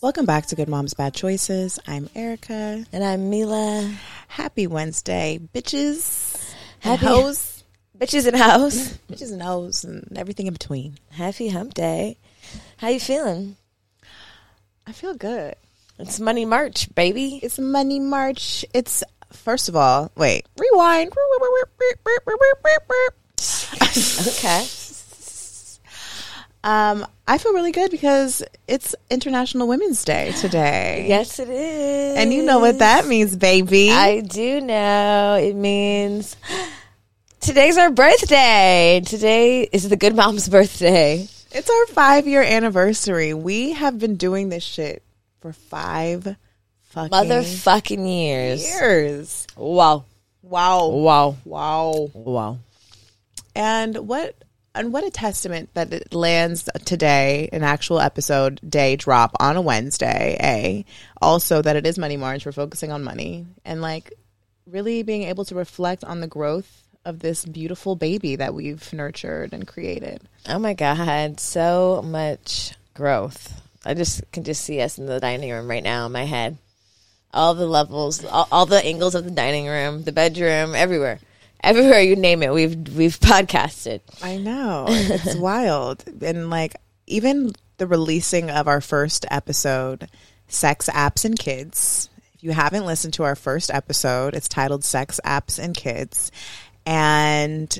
Welcome back to Good Moms Bad Choices. I'm Erica. And I'm Milah. Happy Wednesday, bitches. Happy and hoes. Bitches in house. bitches and hoes and everything in between. Happy hump day. How you feeling? I feel good. It's Money March, baby. It's Money March. It's first of all, wait, rewind. okay. Um, I feel really good because it's International Women's Day today. Yes, it is. And you know what that means, baby. I do know. It means today's our birthday. Today is the Good Mom's birthday. It's our five year anniversary. We have been doing this shit for five fucking Motherfucking years. years. Wow. Wow. Wow. Wow. Wow. And what and what a testament that it lands today, an actual episode day drop on a Wednesday. A also that it is Money March. We're focusing on money and like really being able to reflect on the growth of this beautiful baby that we've nurtured and created. Oh my God. So much growth. I just can just see us in the dining room right now in my head. All the levels, all, all the angles of the dining room, the bedroom, everywhere. Everywhere you name it, we've we've podcasted. I know. It's wild. And like even the releasing of our first episode, Sex Apps and Kids. If you haven't listened to our first episode, it's titled Sex Apps and Kids. And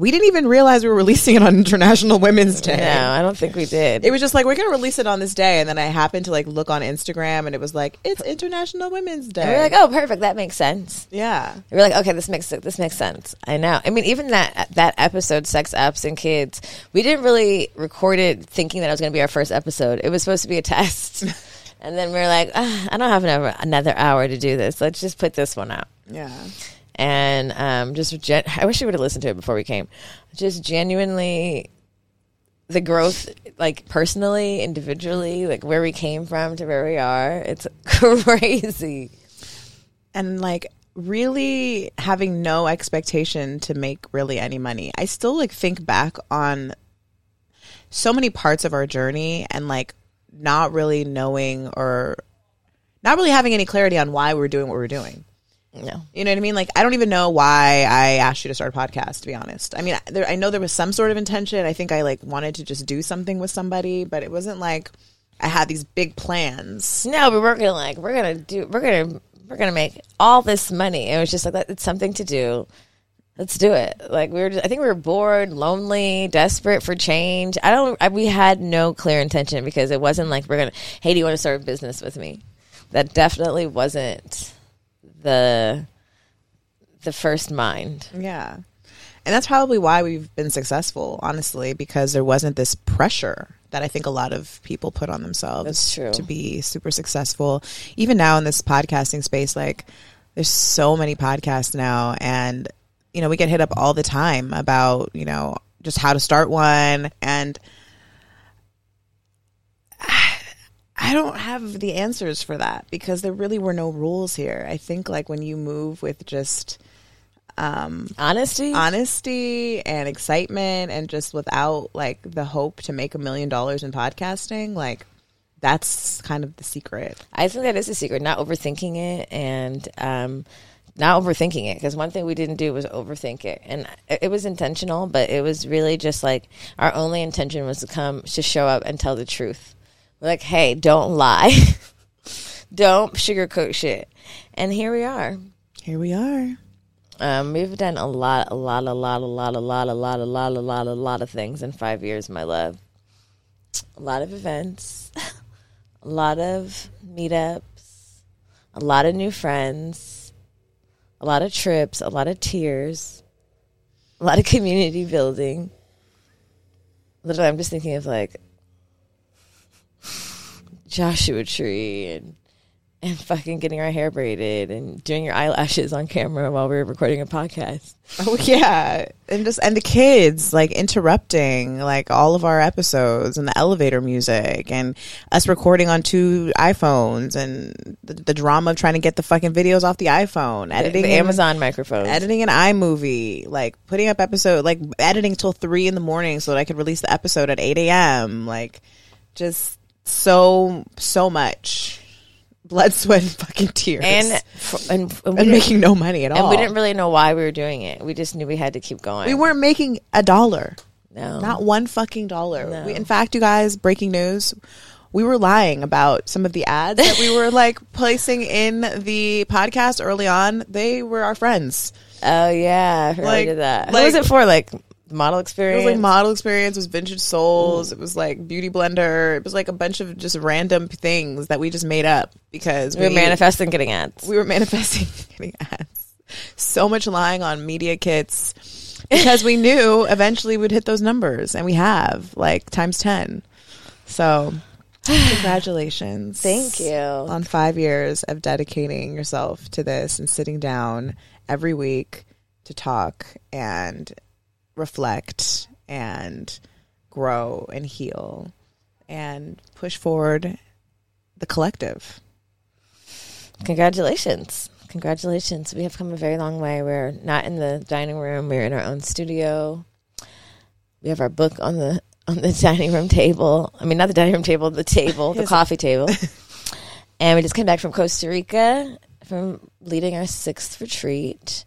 we didn't even realize we were releasing it on International Women's Day. No, I don't think we did. It was just like we're gonna release it on this day, and then I happened to like look on Instagram, and it was like it's International Women's Day. And we we're like, oh, perfect. That makes sense. yeah, We We're like, okay, this makes this makes sense. I know. I mean, even that that episode, sex apps and kids, we didn't really record it thinking that it was going to be our first episode. It was supposed to be a test, and then we are like, I don't have another another hour to do this. Let's just put this one out. yeah. And um, just gen- I wish you would have listened to it before we came. Just genuinely, the growth, like personally, individually, like where we came from to where we are, it's crazy. and like really having no expectation to make really any money. I still like think back on so many parts of our journey and like not really knowing or not really having any clarity on why we're doing what we're doing. No, You know what I mean? Like I don't even know why I asked you to start a podcast. To be honest, I mean, there, I know there was some sort of intention. I think I like wanted to just do something with somebody, but it wasn't like I had these big plans. no, but we're gonna like we're gonna do we're gonna we're gonna make all this money. It was just like that. It's something to do. Let's do it. Like we were, just, I think we were bored, lonely, desperate for change. I don't. I, we had no clear intention because it wasn't like we're gonna. Hey, do you want to start a business with me? That definitely wasn't the the first mind. Yeah. And that's probably why we've been successful, honestly, because there wasn't this pressure that I think a lot of people put on themselves to be super successful. Even now in this podcasting space, like there's so many podcasts now and you know, we get hit up all the time about, you know, just how to start one and I don't have the answers for that because there really were no rules here. I think like when you move with just Honesty. honesty and excitement and just without like the hope to make a million dollars in podcasting like that's kind of the secret I think that is the secret. Not overthinking it and um, not overthinking it. Because one thing we didn't do was overthink it, and it was intentional, but it was really just like our only intention was to come to show up and tell the truth. Like, hey, don't lie, don't sugarcoat shit, and here we are. here we are Um, we've done a lot, a lot, a lot, a lot, a lot, a lot, a lot, a lot, a lot of things in five years, my love. A lot of events, a lot of meetups, a lot of new friends, a lot of trips, a lot of tears, a lot of community building. Literally, I'm just thinking of like Joshua Tree and and fucking getting our hair braided and doing your eyelashes on camera while we were recording a podcast. oh yeah and just and the kids like interrupting like all of our episodes and the elevator music and us recording on two iphones and the, the drama of trying to get the fucking videos off the iphone editing the in- Amazon microphone. editing an iMovie, like putting up episode, like editing till three in the morning so that I could release the episode at eight a.m. Like just so so much blood, sweat, and fucking tears, and f- and, and, and making no money at all. and we didn't really know why we were doing it. We just knew we had to keep going. we weren't making a dollar. no. Not one fucking dollar. No. We, in fact, you guys, breaking news. We were lying about some of the ads that we were like placing in the podcast early on. They were our friends. oh yeah, I Like- that. Like- was it for? Like model experience. It was like model experience, it was vintage souls, mm. it was like beauty blender, it was like a bunch of just random things that we just made up because we were manifesting getting ads. we were manifesting getting ads. So much lying on media kits because we knew eventually we'd hit those numbers, and we have like times ten. So, congratulations! Thank you. on five years of dedicating yourself to this and sitting down every week to talk and reflect and grow and heal and push forward the collective. Congratulations. Congratulations. We have come a very long way. We're not in the dining room. We're in our own studio. We have our book on the on the dining room table. I mean not the dining room table, the table, the coffee table. and we just came back from Costa Rica from leading our sixth retreat.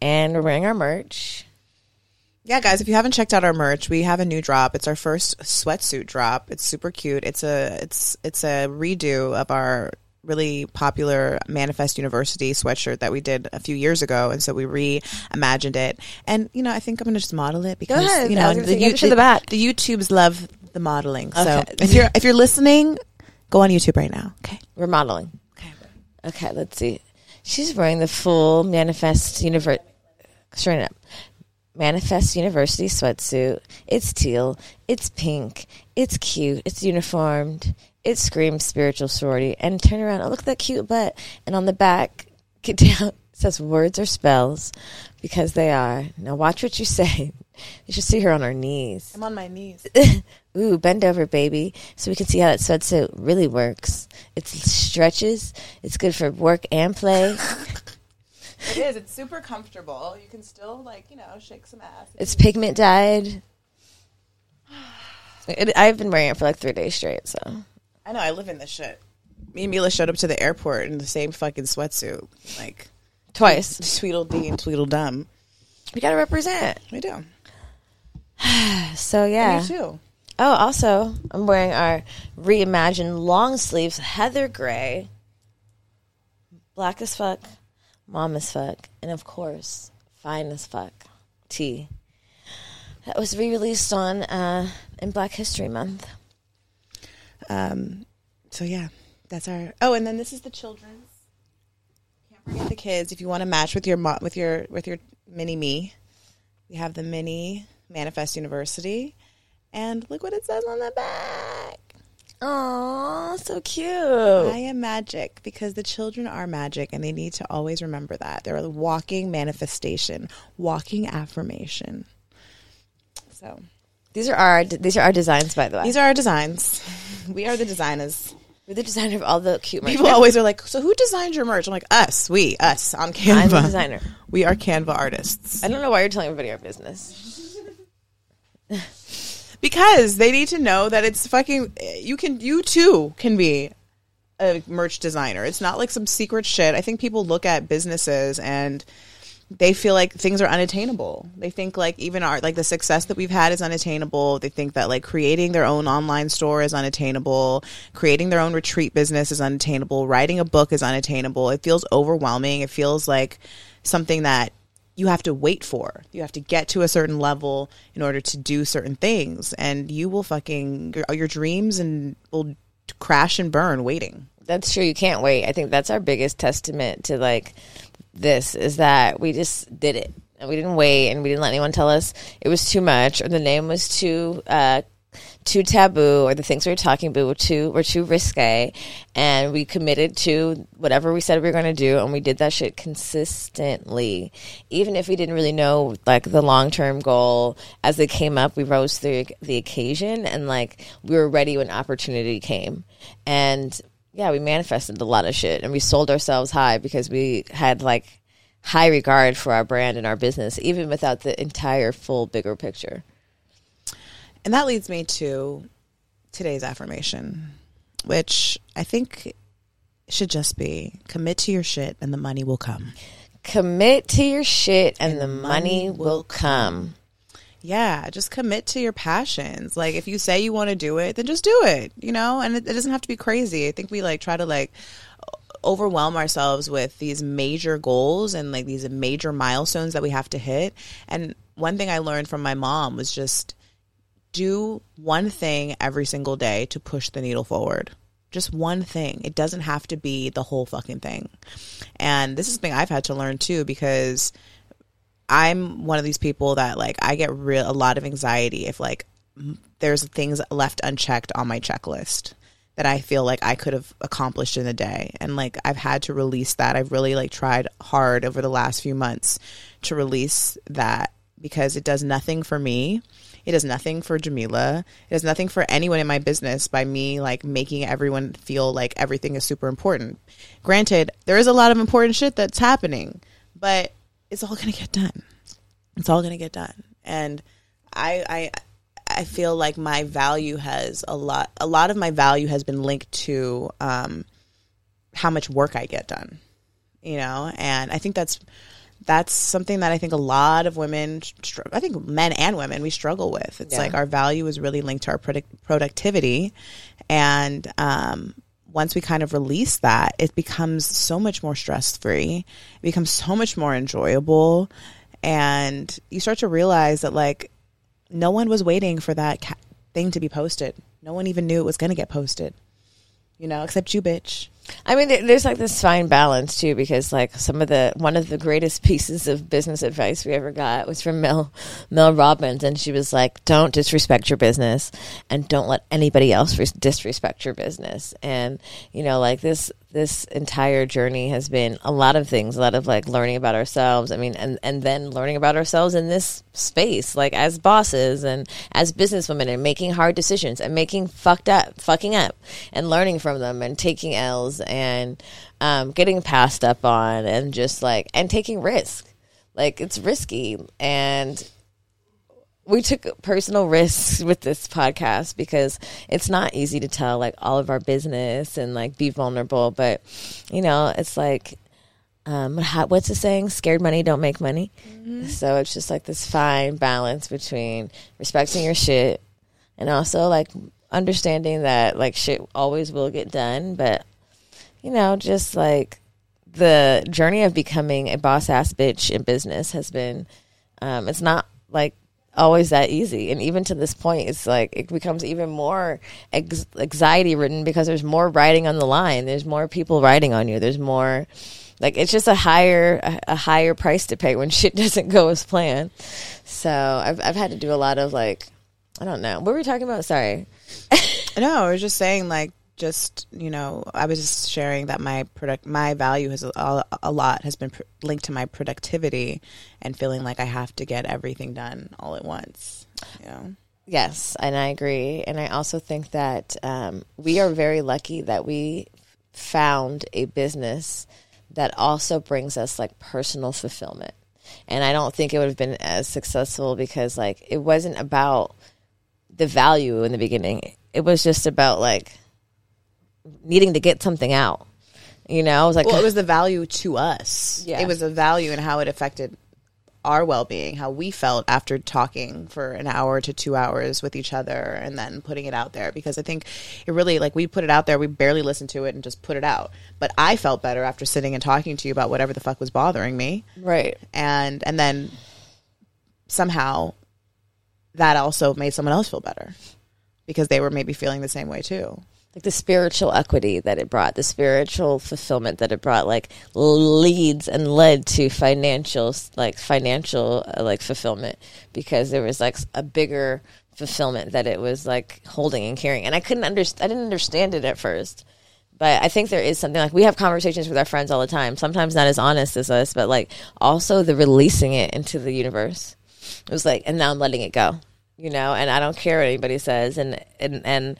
And we're wearing our merch. Yeah, guys, if you haven't checked out our merch, we have a new drop. It's our first sweatsuit drop. It's super cute. It's a it's it's a redo of our really popular Manifest University sweatshirt that we did a few years ago, and so we reimagined it. And you know, I think I'm going to just model it because ahead. you know say, the, you- to the back. the YouTubes love the modeling. So if you're if you're listening, go on YouTube right now. Okay. We're modeling. Okay. Okay, let's see. She's wearing the full Manifest Univer Straighten up. Manifest University sweatsuit. It's teal. It's pink. It's cute. It's uniformed. It screams spiritual sorority. And turn around. Oh, look at that cute butt. And on the back, get down. It says words or spells because they are. Now watch what you say. You should see her on her knees. I'm on my knees. Ooh, bend over, baby, so we can see how that sweatsuit really works. It stretches. It's good for work and play. It is. It's super comfortable. You can still like you know shake some ass. It's pigment dyed. It, I've been wearing it for like three days straight. So I know. I live in this shit. Me and Milah showed up to the airport in the same fucking sweatsuit, like twice. Tweedledee and Tweedledum. We gotta represent. We do. So yeah. Me too. Oh, also, I'm wearing our reimagined long sleeves heather gray, black as fuck, mom as fuck, and of course, fine as fuck T. That was re-released on uh, in Black History Month. Um, so yeah, that's our. Oh, and then this is the children's. Can't forget the kids. If you want to match with your mo- with your with your mini me, we have the mini Manifest University, and look what it says on the back. Oh, so cute. I am magic because the children are magic and they need to always remember that. They're a walking manifestation, walking affirmation. So, These are our these are our designs, by the way. these are our designs. We are the designers. We're the designer of all the cute merch. People always are like, "So who designed your merch?" I'm like, "Us, we, us on Canva. I'm the designer. We are Canva artists." I don't know why you're telling everybody our business. Because they need to know that it's fucking you can you too can be a merch designer. It's not like some secret shit. I think people look at businesses and they feel like things are unattainable. They think like even our like the success that we've had is unattainable. They think that like creating their own online store is unattainable, creating their own retreat business is unattainable, writing a book is unattainable. It feels overwhelming. It feels like something that you have to wait for. You have to get to a certain level in order to do certain things, and you will fucking your, your dreams and will crash and burn waiting. That's true. You can't wait. I think that's our biggest testament to like this is that we just did it and we didn't wait and we didn't let anyone tell us it was too much or the name was too uh, too taboo or the things we were talking about were too were too risque and we committed to whatever we said we were going to do and we did that shit consistently. Even if we didn't really know like the long-term goal as it came up we rose through the occasion and like we were ready when opportunity came. And yeah we manifested a lot of shit and we sold ourselves high because we had like high regard for our brand and our business even without the entire full bigger picture And that leads me to today's affirmation. which I think should just be commit to your shit and the money will come. Commit to your shit and, the money will come. Yeah, just commit to your passions. Like if you say you want to do it, then just do it, you know? And it, it doesn't have to be crazy. I think we like try to like overwhelm ourselves with these major goals and like these major milestones that we have to hit. And one thing I learned from my mom was just do one thing every single day to push the needle forward. Just one thing. It doesn't have to be the whole fucking thing. And this is something I've had to learn too because I'm one of these people that like I get real a lot of anxiety if like there's things left unchecked on my checklist that I feel like I could have accomplished in a day. And like I've had to release that. I've really like tried hard over the last few months to release that because it does nothing for me. It does nothing for Jamila. It does nothing for anyone in my business by me like making everyone feel like everything is super important. Granted, there is a lot of important shit that's happening, but it's all gonna get done. It's all gonna get done. And I I I feel like my value has a lot a lot of my value has been linked to um how much work I get done. You know, and I think that's that's something that I think a lot of women, str- I think men and women, we struggle with. It's Yeah. like our value is really linked to our product- productivity, and um, once we kind of release that, it becomes so much more stress free. It becomes so much more enjoyable, and you start to realize that like no one was waiting for that ca- thing to be posted. No one even knew it was going to get posted. You know, except you, bitch. I mean, there's like this fine balance too, because like some of the one of the greatest pieces of business advice we ever got was from Mel Mel Robbins, and she was like, "Don't disrespect your business, and don't let anybody else res- disrespect your business." And you know, like this this entire journey has been a lot of things, a lot of like learning about ourselves. I mean, and and then learning about ourselves in this space, like as bosses and as businesswomen, and making hard decisions and making fucked up, fucking up, and learning from them and taking L's and um, getting passed up on and just like and taking risk. Like it's risky and we took personal risks with this podcast because it's not easy to tell like all of our business and like be vulnerable. But you know it's like um what's the saying? Scared money don't make money. So it's just like this fine balance between respecting your shit and also like understanding that like shit always will get done. But you know just like the journey of becoming a boss ass bitch in business has been um, it's not like always that easy. And even to this point it's like it becomes even more ex- anxiety ridden because there's more riding on the line. There's more people riding on you. There's more like it's just a higher a, a higher price to pay when shit doesn't go as planned. So I've, I've had to do a lot of like i don't know. What were we talking about? Sorry. No, I was just saying, like, just you know, I was just sharing that my product, my value has a, a lot has been pr- linked to my productivity and feeling like I have to get everything done all at once. You know, Yes, and I agree. And I also think that um, we are very lucky that we found a business that also brings us like personal fulfillment. And I don't think it would have been as successful because like it wasn't about the value in the beginning. It was just about like needing to get something out. You know, I was like, well, it was the value to us. Yeah. it was a value and how it affected our well-being, how we felt after talking for an hour to two hours with each other, and then putting it out there. Because I think it really, like, we put it out there, we barely listened to it and just put it out. But I felt better after sitting and talking to you about whatever the fuck was bothering me. right. and and then somehow that also made someone else feel better because they were maybe feeling the same way too. Like the spiritual equity that it brought, the spiritual fulfillment that it brought, like leads and led to financial, like financial, uh, like fulfillment because there was like a bigger fulfillment that it was like holding and carrying, and I couldn't understand. I didn't understand it at first. But I think there is something like we have conversations with our friends all the time. Sometimes not as honest as us, but like also the releasing it into the universe. It was like, and now I'm letting it go, you know. And I don't care what anybody says, and and and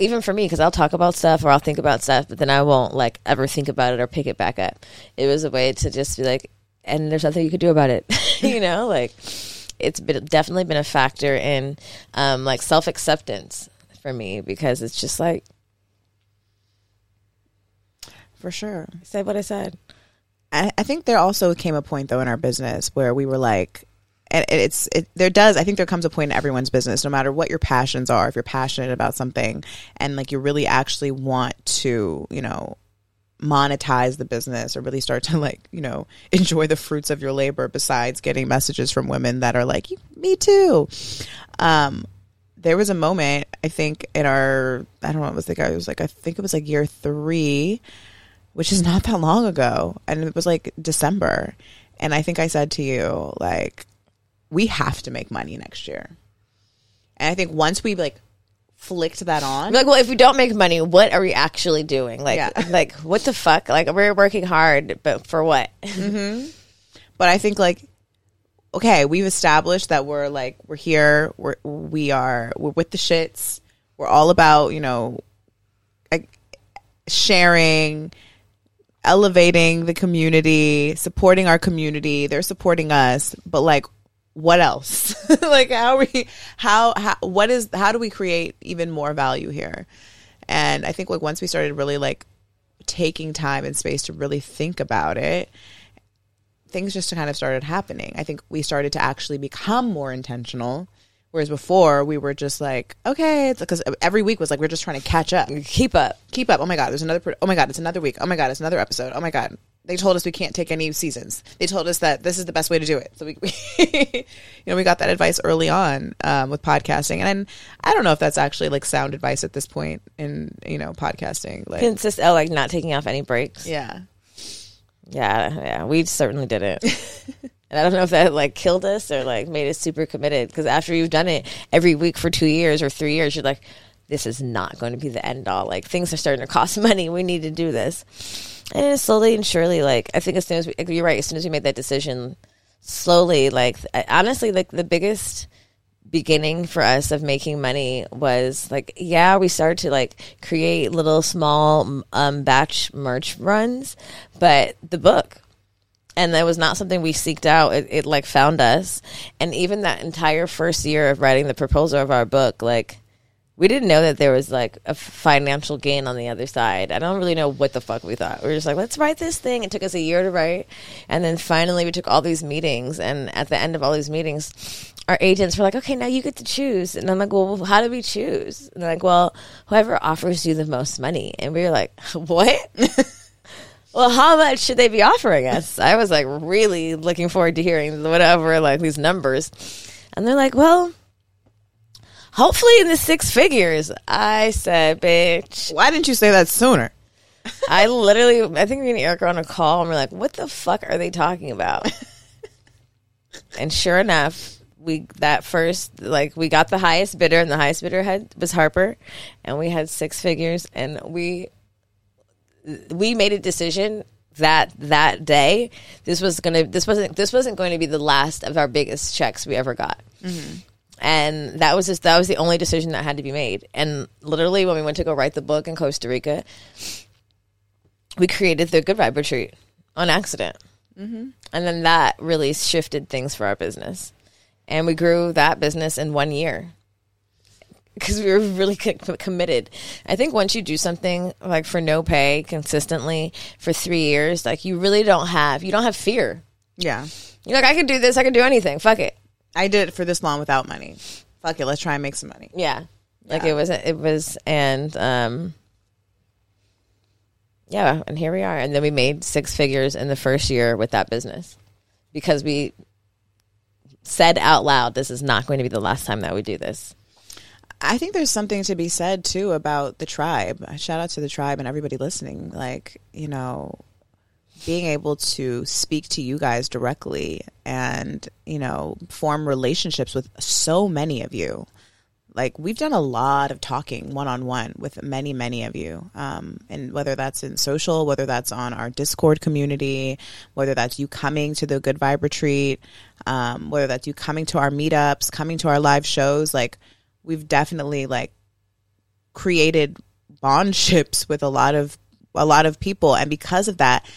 even for me, because I'll talk about stuff or I'll think about stuff, but then I won't like ever think about it or pick it back up. It was a way to just be like, and there's nothing you could do about it, you know. Like it's been definitely been a factor in um, like self acceptance for me because it's just like for sure. I said what I said. I, I think there also came a point though in our business where we were like, and it's it, there does. I think there comes a point in everyone's business, no matter what your passions are. If you're passionate about something and like you really actually want to, you know, monetize the business or really start to like you know enjoy the fruits of your labor besides getting messages from women that are like me too um there was a moment i think in our i don't know what was the guy it was like i think it was like year three which is not that long ago and it was like december and i think i said to you like we have to make money next year and i think once we like flicked that on like, well, if we don't make money, what are we actually doing? Like, Yeah. like what the fuck? Like, we're working hard, but for what? Mm-hmm. but I think like okay, we've established that we're like we're here, we're we are we're with the shits. We're all about, you know, like, sharing, elevating the community, supporting our community. They're supporting us, but like what else? like how we how how what is how do we create even more value here? And I think like once we started really like taking time and space to really think about it, things just kind of started happening. I think we started to actually become more intentional. Whereas before we were just like, okay, it's because every week was like we're just trying to catch up, Keep up. keep up. Oh my god, there's another. pro- Oh my god, it's another week. Oh my god, it's another episode. Oh my god, they told us we can't take any seasons. They told us that this is the best way to do it. So we, we you know, we got that advice early on um, with podcasting, and I don't know if that's actually like sound advice at this point in you know podcasting. Like, Consist oh, like not taking off any breaks. yeah, Yeah, yeah, we certainly did it. and I don't know if that like killed us or like made us super committed because after you've done it every week for two years or three years, you're like, this is not going to be the end all. Like things are starting to cost money. We need to do this. And slowly and surely, like I think as soon as we, you're right, as soon as we made that decision, slowly, like I- honestly, like the biggest beginning for us of making money was like yeah we started to like create little small um batch merch runs but the book and that was not something we seeked out it, it like found us. And even that entire first year of writing the proposal of our book like we didn't know that there was like a financial gain on the other side. I don't really know what the fuck we thought. We were just like, let's write this thing. It took us a year to write. And then finally we took all these meetings. And at the end of all these meetings, our agents were like, okay, now you get to choose. And I'm like, well, how do we choose? And they're like, well, whoever offers you the most money. And we were like, what? well, how much should they be offering us? I was like really looking forward to hearing whatever, like these numbers. And they're like, well, hopefully in the six figures. I said, bitch. why didn't you say that sooner? I literally, I think me and Eric were on a call and we're like, what the fuck are they talking about? and sure enough, we that first like we got the highest bidder and the highest bidder had was Harper and we had six figures and we we made a decision that that day this was gonna this wasn't this wasn't going to be the last of our biggest checks we ever got mm-hmm. And that was just that was the only decision that had to be made and literally when we went to go write the book in costa rica we created the good vibe retreat on accident mm-hmm. and then that really shifted things for our business and we grew that business in one year because we were really co- co- committed. I think once you do something like for no pay consistently for three years, like you really don't have you don't have fear. Yeah. You're like, I can do this. I can do anything. Fuck it. I did it for this long without money. Fuck it, let's try and make some money. Yeah. Like Yeah. it was. It was, and um, yeah, and here we are. And then we made six figures in the first year with that business because we said out loud, "This is not going to be the last time that we do this." I think there's something to be said too about the tribe. Shout out to the tribe and everybody listening. Like, you know, being able to speak to you guys directly and, you know, form relationships with so many of you. Like, we've done a lot of talking one on one with many, many of you. Um, and whether that's in social, whether that's on our Discord community, whether that's you coming to the Good Vibe Retreat, um, whether that's you coming to our meetups, coming to our live shows, like, we've definitely like created bondships with a lot of a lot of people and because of that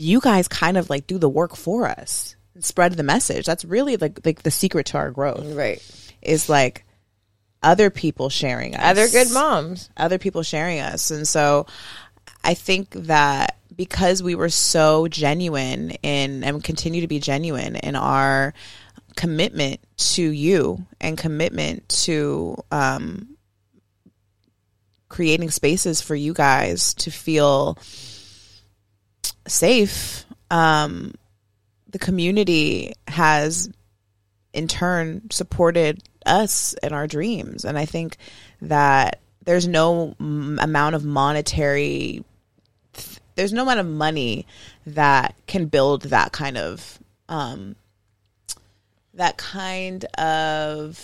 you guys kind of like do the work for us and spread the message that's really like like the secret to our growth Right. is like other people sharing us Other good moms. other people sharing us and so I think that because we were so genuine in and continue to be genuine in our commitment to you and commitment to um, creating spaces for you guys to feel safe. Um, the community has, in turn, supported us in our dreams, and I think that there's no m- amount of monetary there's no amount of money that can build that kind of um, that kind of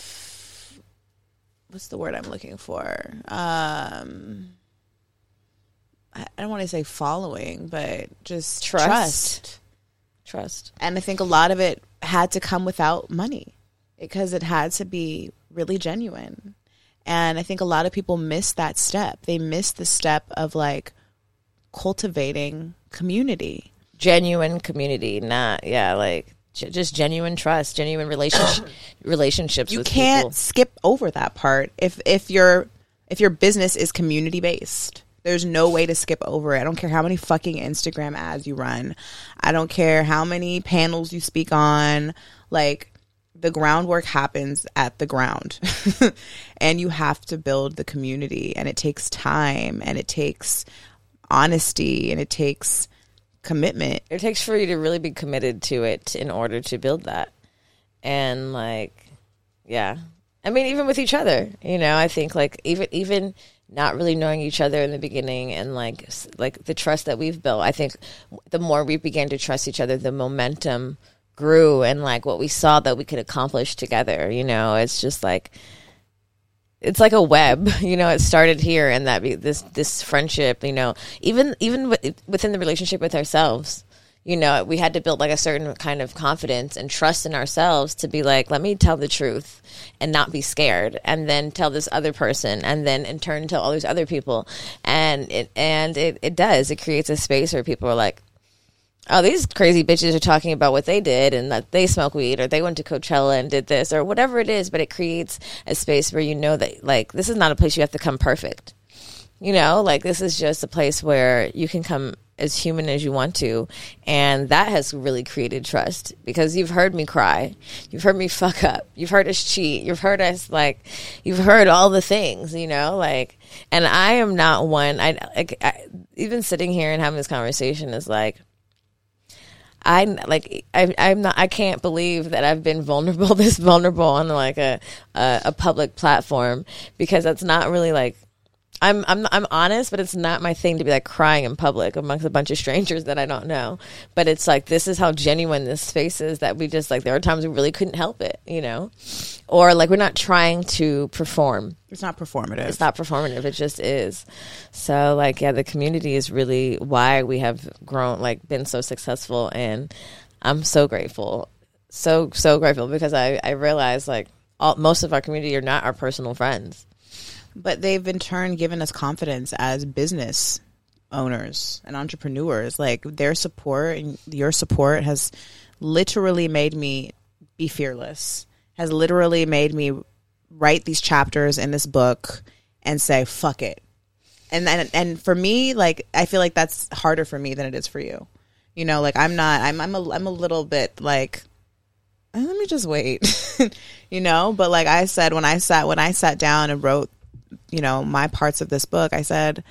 what's the word I'm looking for? Um, I, don't want to say following, but just Trust. trust. Trust. And I think a lot of it had to come without money because it had to be really genuine. And I think a lot of people miss that step. They miss the step of like cultivating community. Genuine community, not yeah, like just genuine trust, genuine relationship relationships. You can't people. skip over that part if if your if your business is community based. There's no way to skip over it. I don't care how many fucking Instagram ads you run. I don't care how many panels you speak on. Like the groundwork happens at the ground. and you have to build the community and it takes time and it takes honesty and it takes commitment. It takes for you to really be committed to it in order to build that. And like, yeah. I mean, even with each other, you know, I think like even even not really knowing each other in the beginning and like like the trust that we've built, I think the more we began to trust each other, the momentum grew and like what we saw that we could accomplish together, you know, it's just like it's like a web you know? It started here and that be, this this friendship you know? Even even wi- within the relationship with ourselves you know we had to build like a certain kind of confidence and trust in ourselves to be like let me tell the truth and not be scared and then tell this other person and then in turn tell all these other people and it and it, it does it creates a space where people are like oh, these crazy bitches are talking about what they did and that they smoke weed or they went to Coachella and did this or whatever it is, but it creates a space where you know that, like, this is not a place you have to come perfect. You know, like, this is just a place where you can come as human as you want to. And that has really created trust because you've heard me cry. You've heard me fuck up. You've heard us cheat. You've heard us, like, you've heard all the things, you know, like, and I am not one, I, I even sitting here and having this conversation is like, I like I, I'm not I can't believe that I've been vulnerable this vulnerable on like a, a a public platform because that's not really like I'm I'm I'm honest, but it's not my thing to be like crying in public amongst a bunch of strangers that I don't know. But it's like this is how genuine this space is that we just like there are times we really couldn't help it, you know, or like we're not trying to perform. It's not performative. it's not performative. It just is. So like yeah the community is really why we have grown like been so successful. And i'm so grateful. So so grateful because i i realize like all, most of our community are not our personal friends but they've in turn given us confidence as business owners and entrepreneurs. Like their support and your support has literally made me be fearless has literally made me write these chapters in this book and say fuck it. And and, and for me like i feel like that's harder for me than it is for you. You know like i'm not i'm i'm a, I'm a little bit like "Eh, let me just wait. You know but like i said when i sat when i sat down and wrote you know my parts of this book i said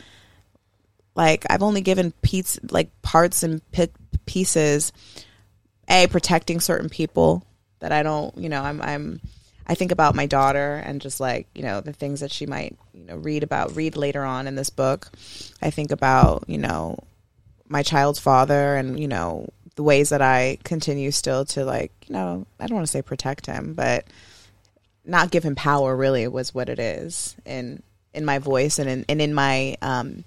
like i've only given piece like parts and pi- pieces a protecting certain people that i don't you know i'm i'm i think about my daughter and just like you know the things that she might you know read about read later on in this book. I think about you know my child's father and you know the ways that i continue still to like you know i don't want to say protect him but not give him power really was what it is in in my voice and in and in my um,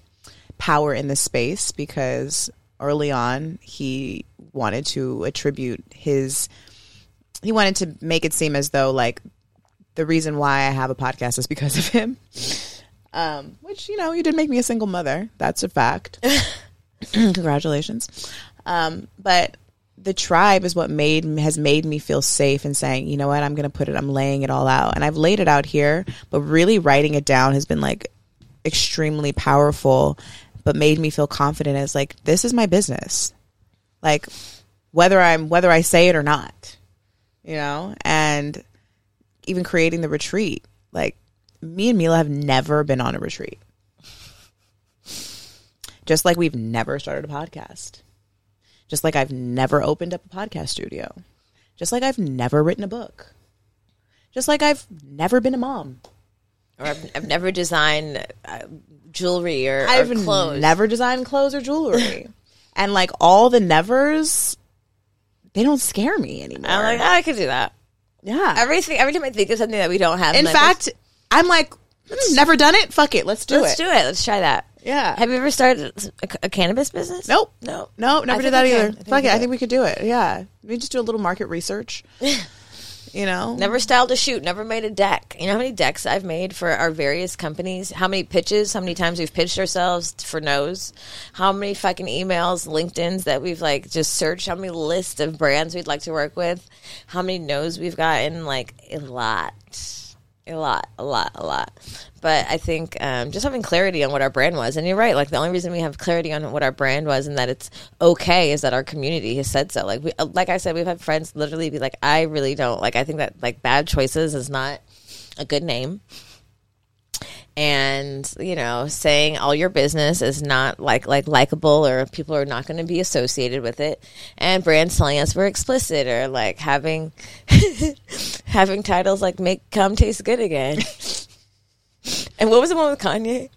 power in the space because early on he wanted to attribute his he wanted to make it seem as though like the reason why I have a podcast is because of him. Um, which you know, you did make me a single mother. That's a fact. Congratulations. Um, but the tribe is what made has made me feel safe and saying, you know what, I'm going to put it, I'm laying it all out, and I've laid it out here. But really, writing it down has been like extremely powerful but made me feel confident as like this is my business. Like whether I'm whether I say it or not. You know? And even creating the retreat. Like me and Milah have never been on a retreat. Just like we've never started a podcast. Just like I've never opened up a podcast studio. Just like I've never written a book. Just like I've never been a mom. Or I've, I've never designed uh, jewelry or, or I've clothes. never designed clothes or jewelry. and like all the nevers, they don't scare me anymore. I'm like, "Oh, I could do that. yeah. Everything. Every time I think of something that we don't have, In fact, I'm like, "Hmm, never done it. Fuck it. Let's do it. let's do it. Let's try that. Yeah. Have you ever started a, a cannabis business? Nope. No. No, never I did that either. I think Fuck we it. I can. think we could do it. Yeah. We just do a little market research. you know? Never styled a shoot. Never made a deck. You know how many decks I've made for our various companies? How many pitches? How many times we've pitched ourselves for no's? How many fucking emails, LinkedIn's that we've like just searched? How many lists of brands we'd like to work with? How many no's we've gotten? Like a lot. A lot, a lot, a lot. But I think um, just having clarity on what our brand was, and you're right. Like the only reason we have clarity on what our brand was and that it's okay is that our community has said so. Like we, like I said, we've had friends literally be like, "I really don't like." I think that like bad choices is not a good name, and you know, saying all your business is not like like likable or people are not going to be associated with it, and brands telling us we're explicit or like having having titles like "Make Come Taste Good Again." and what was the one with Kanye?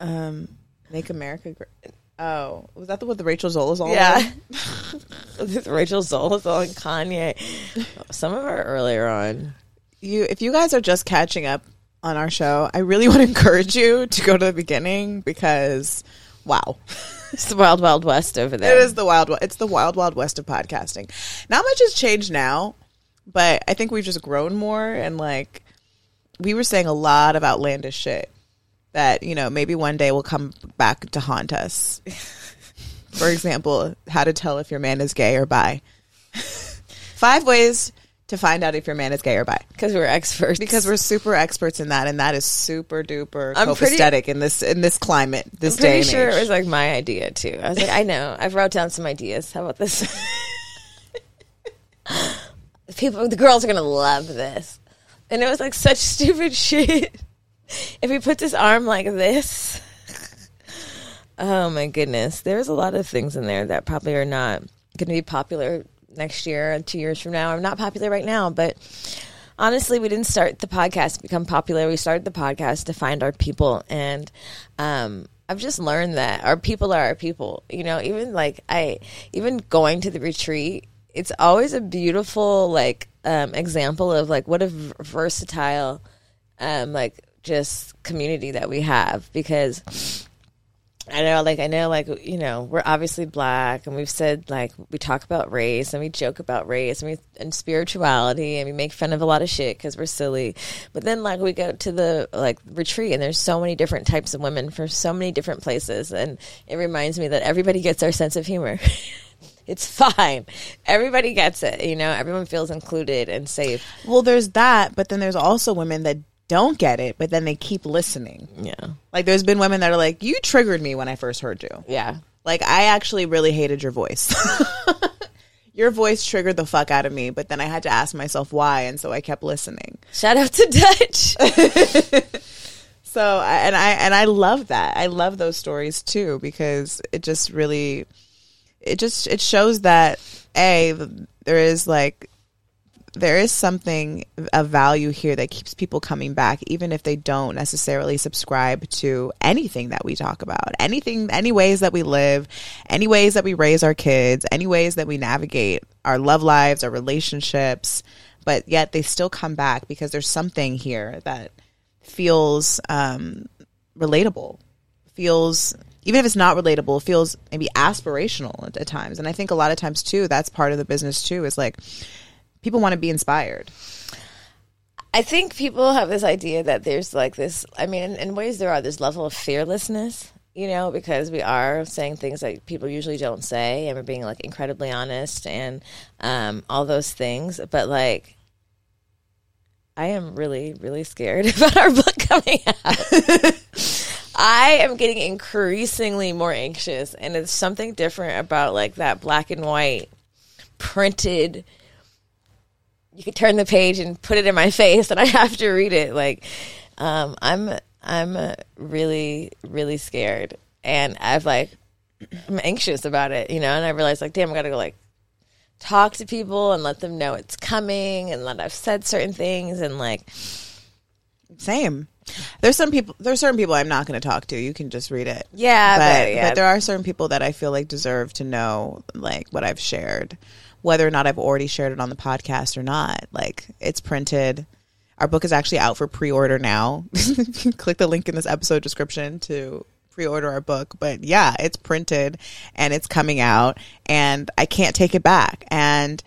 Um, Make America Great. Oh, was that the what the Rachel Zola song? Yeah. With Rachel Zolazol and Kanye. Some of our earlier on. You, if you guys are just catching up on our show, I really want to encourage you to go to the beginning because, wow. It's the Wild Wild West over there. It is the wild. It's the wild, wild west of podcasting. Not much has changed now, but I think we've just grown more and like we were saying a lot of outlandish shit that you know maybe one day will come back to haunt us. For example, how to tell if your man is gay or bi. Five ways to find out if your man is gay or bi. Because we're experts. Because we're super experts in that, and that is super duper I'm pretty- copacetic in this in this climate, this I'm day pretty and sure age. it was like my idea too. I was like, I know. I've wrote down some ideas. How about this? People, the girls are gonna love this. And it was like such stupid shit. If we put this arm like this, oh my goodness, there's a lot of things in there that probably are not going to be popular next year two years from now. I'm not popular right now, but honestly, we didn't start the podcast to become popular. We started the podcast to find our people, and um, I've just learned that our people are our people. You know, even like I, even going to the retreat, it's always a beautiful like um, example of like what a versatile, um, like just community that we have because. I know, like, I know, like, you know, we're obviously black, and we've said, like, we talk about race, and we joke about race, and we and spirituality, and we make fun of a lot of shit because we're silly. But then, like, we go to the like retreat, and there's so many different types of women from so many different places, and it reminds me that everybody gets our sense of humor. it's fine, everybody gets it. You know, everyone feels included and safe. Well, there's that, but then there's also women that don't get it, but then they keep listening. Yeah, Like there's been women that are like, "You triggered me when I first heard you." yeah. Like I actually really hated your voice. your voice triggered the fuck out of me, but then I had to ask myself why, and so I kept listening. Shout out to Dutch. So, and I and I love that. I love those stories too because it just really it just it shows that a there is like there is something of value here that keeps people coming back even if they don't necessarily subscribe to anything that we talk about. Anything any ways that we live any ways that we raise our kids any ways that we navigate our love lives our relationships but yet they still come back because there's something here that feels um, relatable feels even if it's not relatable feels maybe aspirational at, at times. And i think a lot of times too that's part of the business too is like people want to be inspired I think people have this idea that there's like this. I mean, in ways there are this level of fearlessness, you know, because we are saying things that people usually don't say, and we're being like incredibly honest and um, all those things. But like, I am really, really scared about our book coming out. I am getting increasingly more anxious, and it's something different about like that black and white printed. You could turn the page and put it in my face, and I have to read it. Like, um, I'm I'm really really scared, and I've like I'm anxious about it, you know. And I realized like, damn, I gotta go like talk to people and let them know it's coming, and that I've said certain things, and like Same. There's some people. There's certain people I'm not going to talk to. You can just read it. yeah, but, but, yeah, but there are certain people that I feel like deserve to know like what I've shared, whether or not I've already shared it on the podcast or not. Like it's printed. Our book is actually out for pre-order now. Click the link in this episode description to pre-order our book. But yeah, it's printed and it's coming out, and I can't take it back, and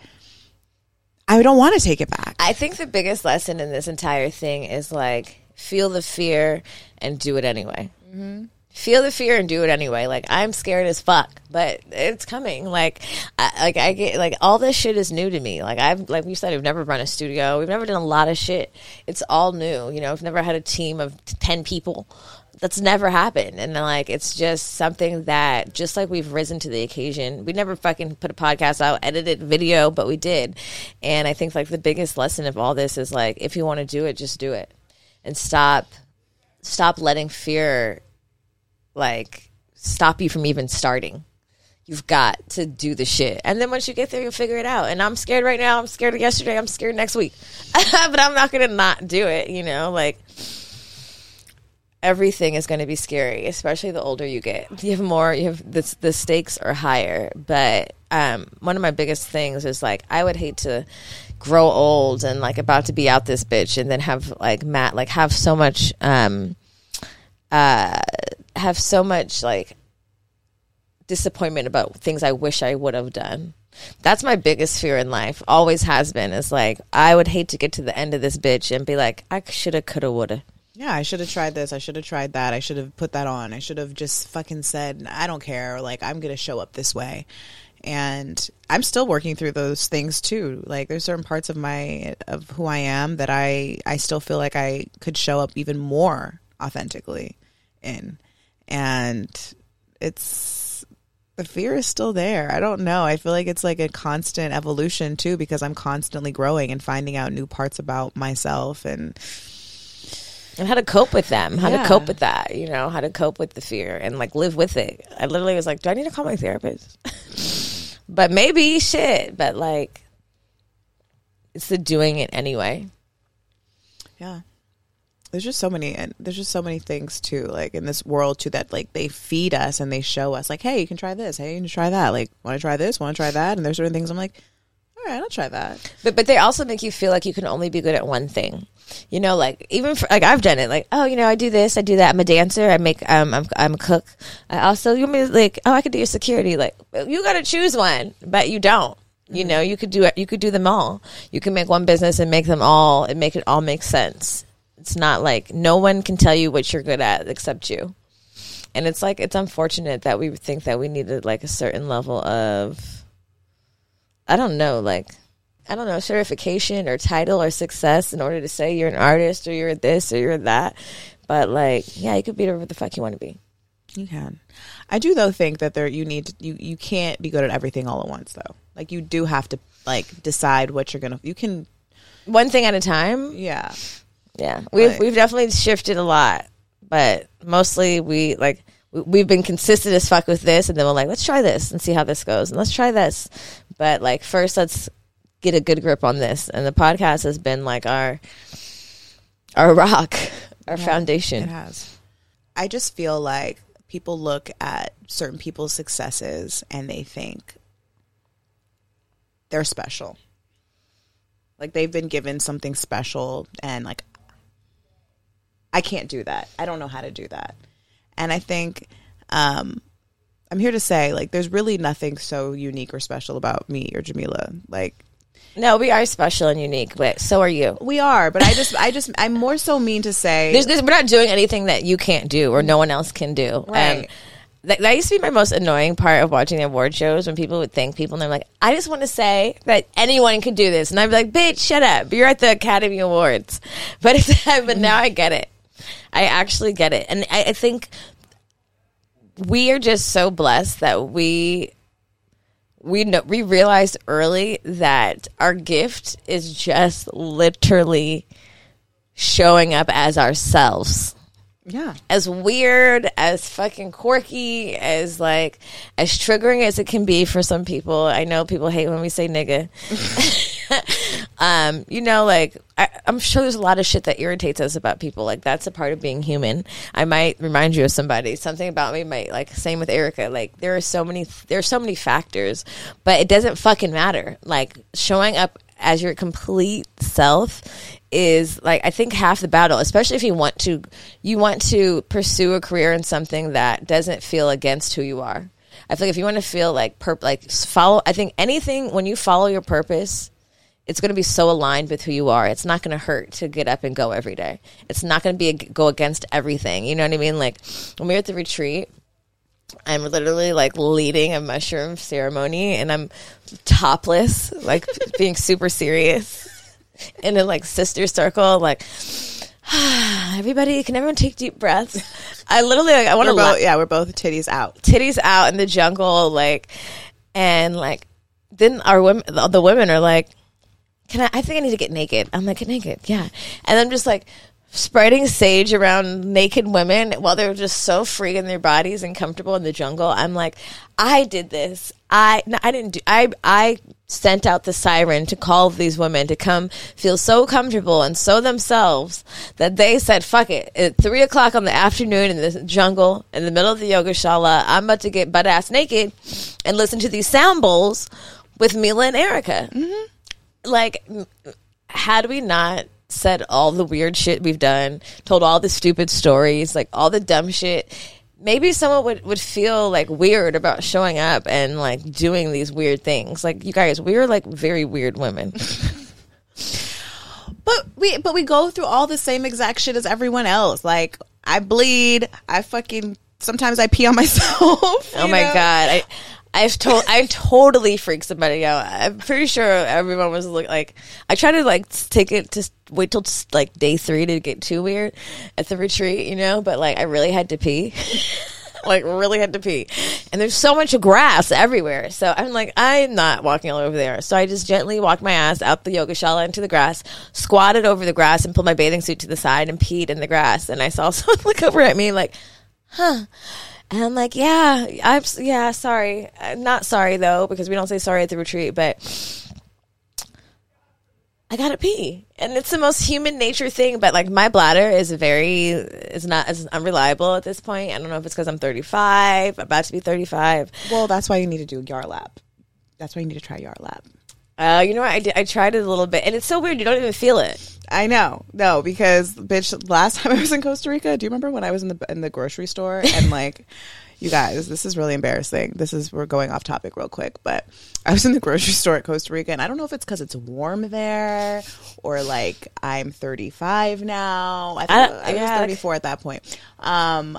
I don't want to take it back. I think the biggest lesson in this entire thing is like feel the fear and do it anyway. Mm-hmm. Feel the fear and do it anyway. Like I'm scared as fuck, but it's coming. Like, I, like I get like all this shit is new to me. Like I've like you said, we've never run a studio. We've never done a lot of shit. It's all new. You know, I've never had a team of ten people. That's never happened, and like it's just something that just like we've risen to the occasion. We never fucking put a podcast out, edited video, but we did. And I think like the biggest lesson of all this is like if you want to do it, just do it, and stop stop letting fear like stop you from even starting. You've got to do the shit. And then once you get there, you'll figure it out. And I'm scared right now. I'm scared of yesterday. I'm scared next week. but I'm not going to not do it, you know? Like, everything is going to be scary, especially the older you get. You have more, you have the, the stakes are higher. But um, one of my biggest things is like, I would hate to grow old and like about to be out this bitch and then have like Matt, like have so much, um, uh, have so much like disappointment about things I wish I would have done. That's my biggest fear in life. Always has been. Is like I would hate to get to the end of this bitch and be like, I shoulda, coulda, woulda. Yeah, I should have tried this. I should have tried that. I should have put that on. I should have just fucking said, I don't care. Like, I'm to show up this way. And I'm still working through those things too. Like, there's certain parts of my, of who I am that I, I still feel like I could show up even more authentically in. And it's, the fear is still there. I don't know. I feel like it's like a constant evolution too because I'm constantly growing and finding out new parts about myself and And how to cope with them, how Yeah. to cope with that, you know, how to cope with the fear and like live with it. I literally was like, do I need to call my therapist? but maybe shit, but like, it's the doing it anyway. Yeah. There's just so many and there's just so many things too, like in this world too that like they feed us and they show us like, hey, you can try this, hey, you can try that. Like, wanna try this, wanna try that? And there's certain things I'm like, all right, I'll try that. But but they also make you feel like you can only be good at one thing. You know, like even for, like I've done it. Like oh, you know, I do this, I do that. I'm a dancer. I make um, I'm I'm a cook. I also you mean like oh, I could do your security. Like you got to choose one, but you don't. You know, you could do it. You could do them all. You can make one business and make them all and make it all make sense. It's not like no one can tell you what you're good at except you. And it's like it's unfortunate that we think that we needed like a certain level of I don't know, like I don't know, certification or title or success in order to say you're an artist or you're this or you're that. But like, yeah, you could be whatever the fuck you want to be. You can. I do though think that there you need to, you you can't be good at everything all at once though. Like you do have to like decide what you're gonna. You can. One thing at a time. Yeah. Yeah, we've Like- we've definitely shifted a lot, but mostly we like we- we've been consistent as fuck with this, and then we're like, let's try this and see how this goes, and let's try this. But like first, let's get a good grip on this, and the podcast has been like our our rock, our It foundation. It has. I just feel like people look at certain people's successes and they think they're special. Like they've been given something special and like I can't do that. I don't know how to do that. And I think um I'm here to say like there's really nothing so unique or special about me or Jamila. Like No, we are special and unique, but so are you. we are, but I just I just I'm more so mean to say There's, there's, we're not doing anything that you can't do or no one else can do. Right. And that, that used to be my most annoying part of watching the award shows when people would thank people and they're like, I just want to say that anyone could do this. And I'd be like, bitch, shut up. You're at the Academy Awards. But, it's, but now I get it. I actually get it. And I, I think we are just so blessed that we we know we realized early that our gift is just literally showing up as ourselves Yeah. as weird, as fucking quirky, as like as triggering as it can be for some people. I know people hate when we say nigga. um, you know, like I, I'm sure there's a lot of shit that irritates us about people. Like that's a part of being human. I might remind you of somebody. Something about me might like same with Erica. Like there are so many there are so many factors, but it doesn't fucking matter. Like showing up as your complete self is like I think half the battle, especially if you want to you want to pursue a career in something that doesn't feel against who you are. I feel like if you want to feel like perp like follow I think anything when you follow your purpose, it's going to be so aligned with who you are. It's not going to hurt to get up and go every day. It's not going to be a, go against everything. You know what I mean? Like when we were at the retreat, I'm literally like leading a mushroom ceremony and I'm topless, like being super serious in a like sister circle, like everybody can everyone take deep breaths. I literally like I want to both, yeah, we're both titties out. titties out in the jungle, like, and like, then our women, the, the women are like, "Can I? I think I need to get naked." I'm like, "Get naked, yeah." And I'm just like spreading sage around naked women while they're just so free in their bodies and comfortable in the jungle. I'm like, I did this. I no, I didn't do. I I sent out the siren to call these women to come feel so comfortable and so themselves that they said, "Fuck it." At three o'clock on the afternoon in the jungle in the middle of the yoga shala, I'm about to get butt ass naked and listen to these sound bowls with Milah and Erica. Mm-hmm. Like, had we not said all the weird shit we've done, told all the stupid stories, like all the dumb shit, maybe someone would, would feel like weird about showing up and like doing these weird things. Like, you guys, we are like very weird women. But we but we go through all the same exact shit as everyone else. Like I bleed, I fucking sometimes I pee on myself. Oh my know? god, I I've told I totally freaked somebody out. I'm pretty sure everyone was look like I tried to like take it to wait till like day three to get too weird at the retreat, you know. But like I really had to pee. like really had to pee and there's so much grass everywhere so i'm like i'm not walking all over there so i just gently walked my ass out the yoga shala into the grass squatted over the grass and pulled my bathing suit to the side and peed in the grass and i saw someone look over at me like huh and I'm like, yeah, I'm yeah, sorry, uh, not sorry though because we don't say sorry at the retreat, but I gotta pee, and it's the most human nature thing. But like, my bladder is very is not as unreliable at this point. I don't know if it's because I'm 35, about to be 35. Well, that's why you need to do Yarlap. That's why you need to try Yarlap. Uh, you know what? I did, I tried it a little bit, and it's so weird. You don't even feel it. I know, no, because bitch, last time I was in Costa Rica, do you remember when I was in the in the grocery store and like, you guys, this is really embarrassing. This is we're going off topic real quick, but I was in the grocery store at Costa Rica, and I don't know if it's because it's warm there or like I'm 35 now. I, think I- I, was yeah. 34 at that point. Um,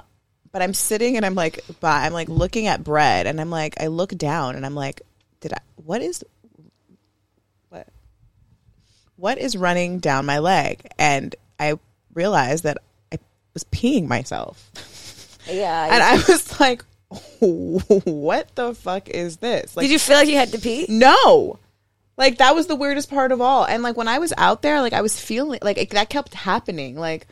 but I'm sitting and I'm like, by, I'm like looking at bread, and I'm like, I look down and I'm like, did I? What is? What is running down my leg? And I realized that I was peeing myself. Yeah. And I was like, what the fuck is this? Like, did you feel like you had to pee? no. Like that was the weirdest part of all. And like when I was out there, like I was feeling like it, that kept happening. Like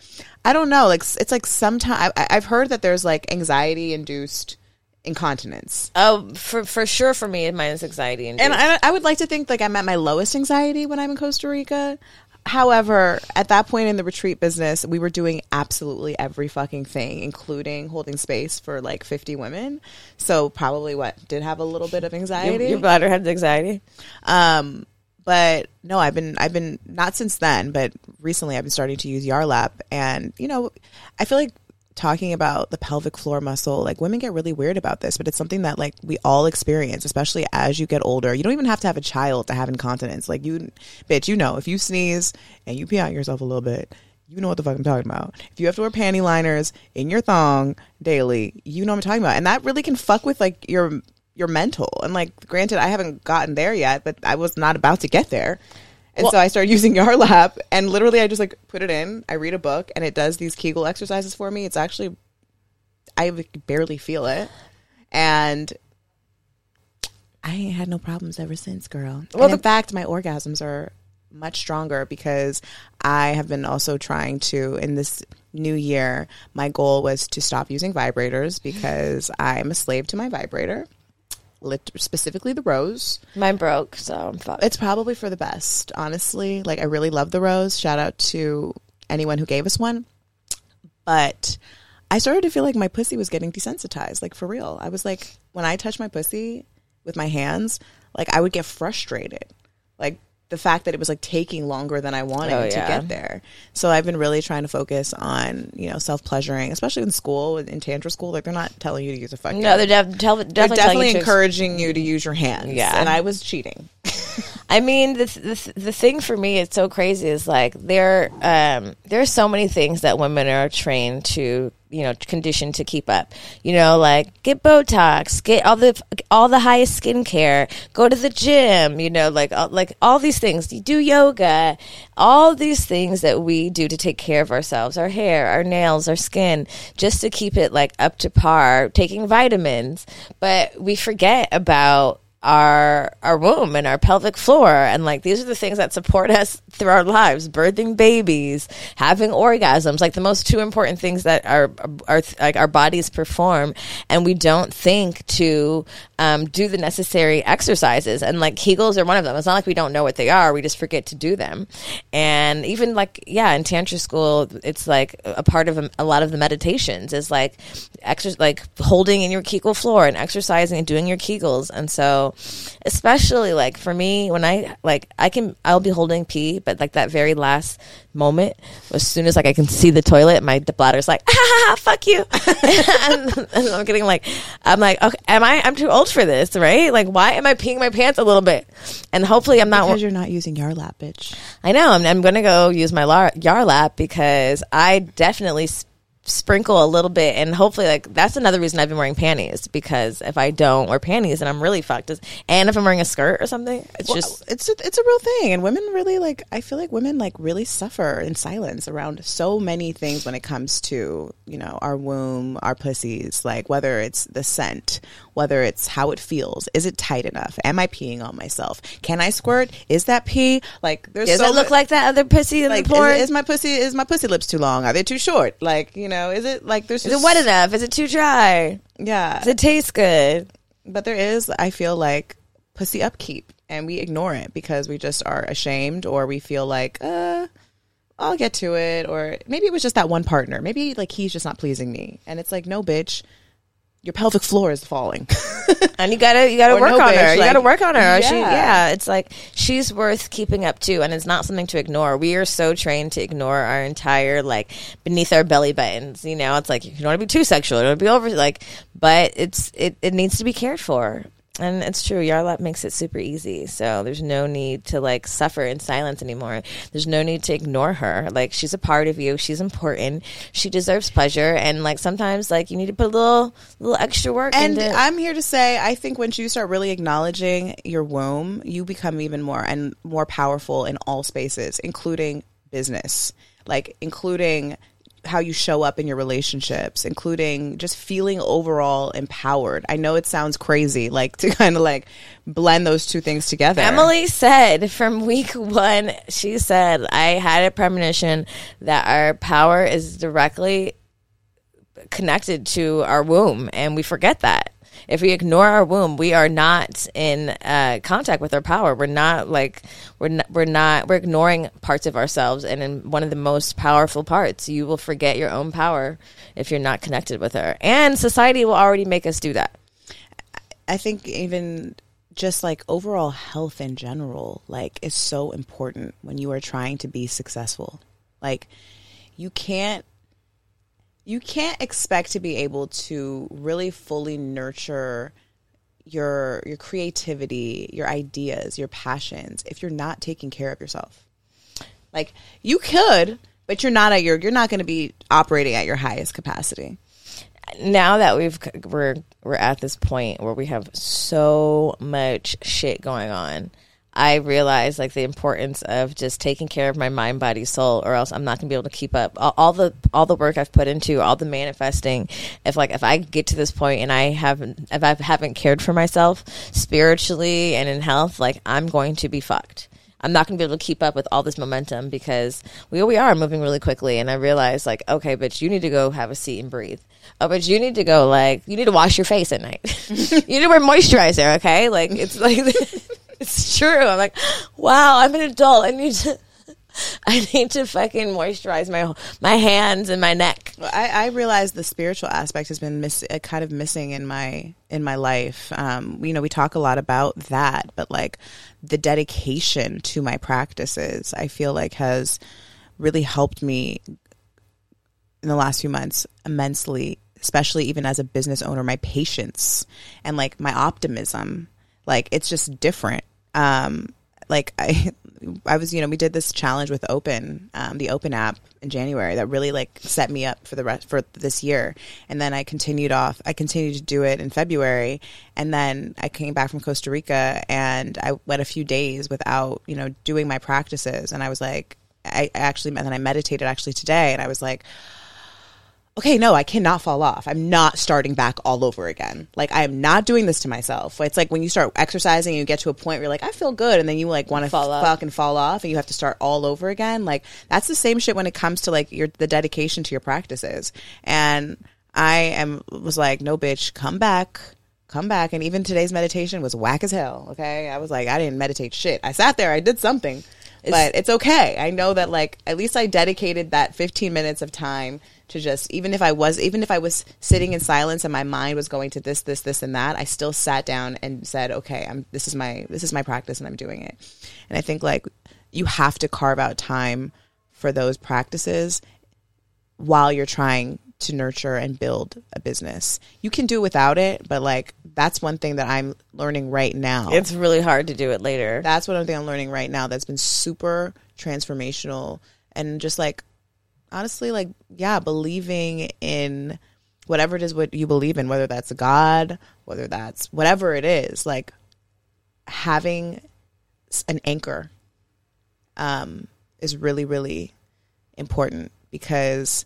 I don't know, like it's like sometimes I've heard that there's like anxiety induced incontinence. Oh, for for sure, for me, mine is anxiety and. And I, I would like to think like I'm at my lowest anxiety when I'm in Costa Rica. However, at that point in the retreat business, we were doing absolutely every fucking thing, including holding space for like 50 women. So probably what did have a little bit of your, anxiety. your bladder had anxiety. Um, but no, I've been I've been not since then, but recently I've been starting to use Yarlap, and you know, I feel like talking about the pelvic floor muscle, like women get really weird about this, but it's something that like we all experience, especially as you get older. You don't even have to have a child to have incontinence. Like you, bitch, you know, if you sneeze and you pee on yourself a little bit. You know what the fuck I'm talking about. If you have to wear panty liners in your thong daily, you know what I'm talking about. And that really can fuck with like your your mental. And like granted I haven't gotten there yet, but I was not about to get there. And Well- so I started using Yarlap and literally I just like put it in, I read a book and it does these Kegel exercises for me. It's actually I barely feel it, and I ain't had no problems ever since, girl. Well, and in the- fact, my orgasms are much stronger because I have been also trying to in this new year. My goal was to stop using vibrators because I'm a slave to my vibrator, lit- specifically the Rose. Mine broke, so I'm fucked. It's probably for the best, honestly. Like I really love the rose. Shout out to anyone who gave us one. But I started to feel like my pussy was getting desensitized, like for real. I was like when I touch my pussy with my hands, like I would get frustrated. Like the fact that it was like taking longer than I wanted Oh, to get there. So I've been really trying to focus on, you know, self pleasuring, especially in school, in Tantra school. Like they're not telling you to use a fucking no, they're def- tell, definitely, they're definitely you to- encouraging you to use your hands. Yeah. And I was cheating. I mean, the, the the thing for me, it's so crazy. Is like there um, there are so many things that women are trained to you know conditioned to keep up. You know, like get Botox, get all the all the highest skincare, go to the gym. You know, like all, like all these things. You do yoga, all these things that we do to take care of ourselves, our hair, our nails, our skin, just to keep it like up to par. Taking vitamins, but we forget about our our womb and our pelvic floor. And like these are the things that support us through our lives. Birthing babies having orgasms like the most two important things that our our like our bodies perform. And we don't think to um, do the necessary exercises. And like kegels are one of them. It's not like we don't know what they are. We just forget to do them. And even like yeah in tantra school it's like a part of a, a lot of the meditations is like exercise like holding in your kegel floor and exercising and doing your kegels. And so especially like for me when i like i can i'll be holding pee but like that very last moment as soon as like i can see the toilet my the bladder's like ah, fuck you and, and i'm getting like i'm like okay am i i'm too old for this right like why am i peeing my pants a little bit and hopefully i'm not Because you're not using Yarlap, bitch. I know. I'm, I'm going to go use my lar- Yarlap because I definitely s- sprinkle a little bit, and hopefully, like that's another reason I've been wearing panties because if I don't wear panties, and I'm really fucked. is- And if I'm wearing a skirt or something, it's Well, just it's a, it's a real thing, and women really like. I feel like women like really suffer in silence around so many things when it comes to you know our womb, our pussies. Like whether it's the scent, whether it's how it feels, is it tight enough? Am I peeing on myself? Can I squirt? Is that pee? Like there's does so it look like that other pussy in like the is, porn? it- is my pussy is my pussy lips too long? Are they too short? Like you know, is it like there's Is it wet enough? Is it too dry? Yeah, Does it taste good? but there is i feel like pussy upkeep and we ignore it because we just are ashamed or we feel like uh i'll get to it or maybe it was just that one partner maybe like he's just not pleasing me and it's like no bitch your pelvic floor is falling And you gotta you gotta Or work no, on bitch, her. You gotta work on her. She, yeah. yeah, it's like she's worth keeping up too, and it's not something to ignore. We are so trained to ignore our entire like beneath our belly buttons. You know, it's like you don't want to be too sexual. You don't want to be over like, but it's it it needs to be cared for. And it's true, Yarlap makes it super easy. So there's no need to like suffer in silence anymore. There's no need to ignore her. Like she's a part of you. She's important. She deserves pleasure. And like sometimes like you need to put a little little extra work and into i'm here to say i think once you start really acknowledging your womb you become even more and more powerful in all spaces including business like including how you show up in your relationships including just feeling overall empowered i know it sounds crazy like to kind of like blend those two things together Emily said from week one, she said, I had a premonition that our power is directly connected to our womb, and we forget that. If we ignore our womb, we are not in uh, contact with our power. We're not like we're we're not we're ignoring parts of ourselves, and in one of the most powerful parts, you will forget your own power if you're not connected with her. And society will already make us do that. I think even just like overall health in general, like is so important when you are trying to be successful. Like you can't you can't expect to be able to really fully nurture your your creativity, your ideas, your passions if you're not taking care of yourself. Like you could, but you're not at your you're not going to be operating at your highest capacity. now that we've we're we're at this point where we have so much shit going on I realized like the importance of just taking care of my mind, body, soul, or else I'm not gonna be able to keep up all, all the all the work I've put into all the manifesting. If like if I get to this point and I haven't if I haven't cared for myself spiritually and in health, like I'm going to be fucked. I'm not to be able to keep up with all this momentum because we we are moving really quickly. And I realized, like, okay, but you need to go have a seat and breathe. Oh, but you need to go, like, you need to wash your face at night. you need to wear moisturizer, okay? Like, it's like, it's true. I'm like, wow, I'm an adult. I need to. I need to fucking moisturize my my hands and my neck. Well, I, I realize the spiritual aspect has been miss, uh, kind of missing in my in my life. Um, you know, we talk a lot about that, but like the dedication to my practices, I feel like has really helped me in the last few months immensely. Especially even as a business owner, my patience and like my optimism, like it's just different. Um, like I I was, you know, we did this challenge with Open, um, the Open app in January that really like set me up for the rest for this year. And then I continued off. I continued to do it in February, and then I came back from Costa Rica and I went a few days without, you know, doing my practices. And I was like, I, I actually, and then I meditated actually today, and I was like okay, no, I cannot fall off. I'm not starting back all over again. Like I am not doing this to myself. It's like when you start exercising and you get to a point where you're like, I feel good, and then you like want to Fall off. fuck and fall off, and you have to start all over again. Like that's the same shit when it comes to like your the dedication to your practices. And I am was like, no, bitch, come back. Come back, and even today's meditation was whack as hell. Okay, I was like, I didn't meditate shit. I sat there, I did something, but it's okay. I know that like at least I dedicated that 15 minutes of time to just even if I was even if I was sitting in silence and my mind was going to this this this and that, I still sat down and said, "Okay, I'm this is my this is my practice and I'm doing it." And I think like you have to carve out time for those practices while you're trying to nurture and build a business. You can do without it, but like that's one thing that I'm learning right now. It's really hard to do it later. that's what I'm I'm learning right now that's been super transformational and just like honestly like yeah, believing in whatever it is what you believe in, whether that's God, whether that's whatever it is, like having an anchor um, is really, really important because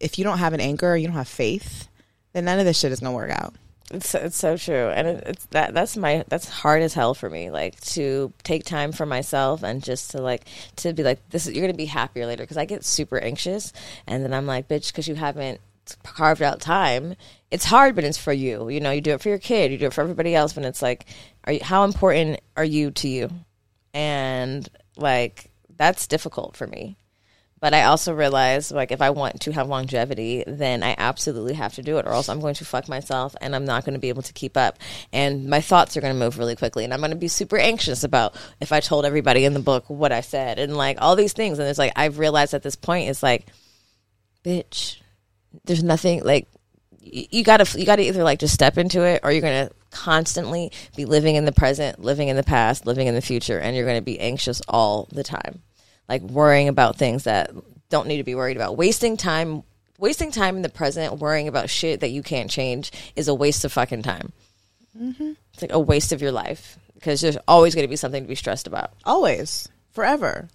if you don't have an anchor, you don't have faith, then none of this shit is gonna work out. It's it's so true, and it, it's that that's my that's hard as hell for me. Like to take time for myself and just to like to be like this. Is, you're gonna be happier later because I get super anxious, and then I'm like, bitch, because you haven't carved out time. It's hard, but it's for you. You know, you do it for your kid, you do it for everybody else. But it's like, are you, how important are you to you? And like that's difficult for me. But I also realize, like, if I want to have longevity, then I absolutely have to do it, or else I'm going to fuck myself and I'm not going to be able to keep up. And my thoughts are going to move really quickly. And I'm going to be super anxious about if I told everybody in the book what I said and like all these things. And it's like, I've realized at this point, it's like, bitch, there's nothing like, you gotta you gotta either like just step into it or you're gonna constantly be living in the present living in the past living in the future and you're gonna be anxious all the time like worrying about things that don't need to be worried about. Wasting time, wasting time in the present, worrying about shit that you can't change is a waste of fucking time. Mm-hmm. It's like a waste of your life because there's always going to be something to be stressed about. Always, forever,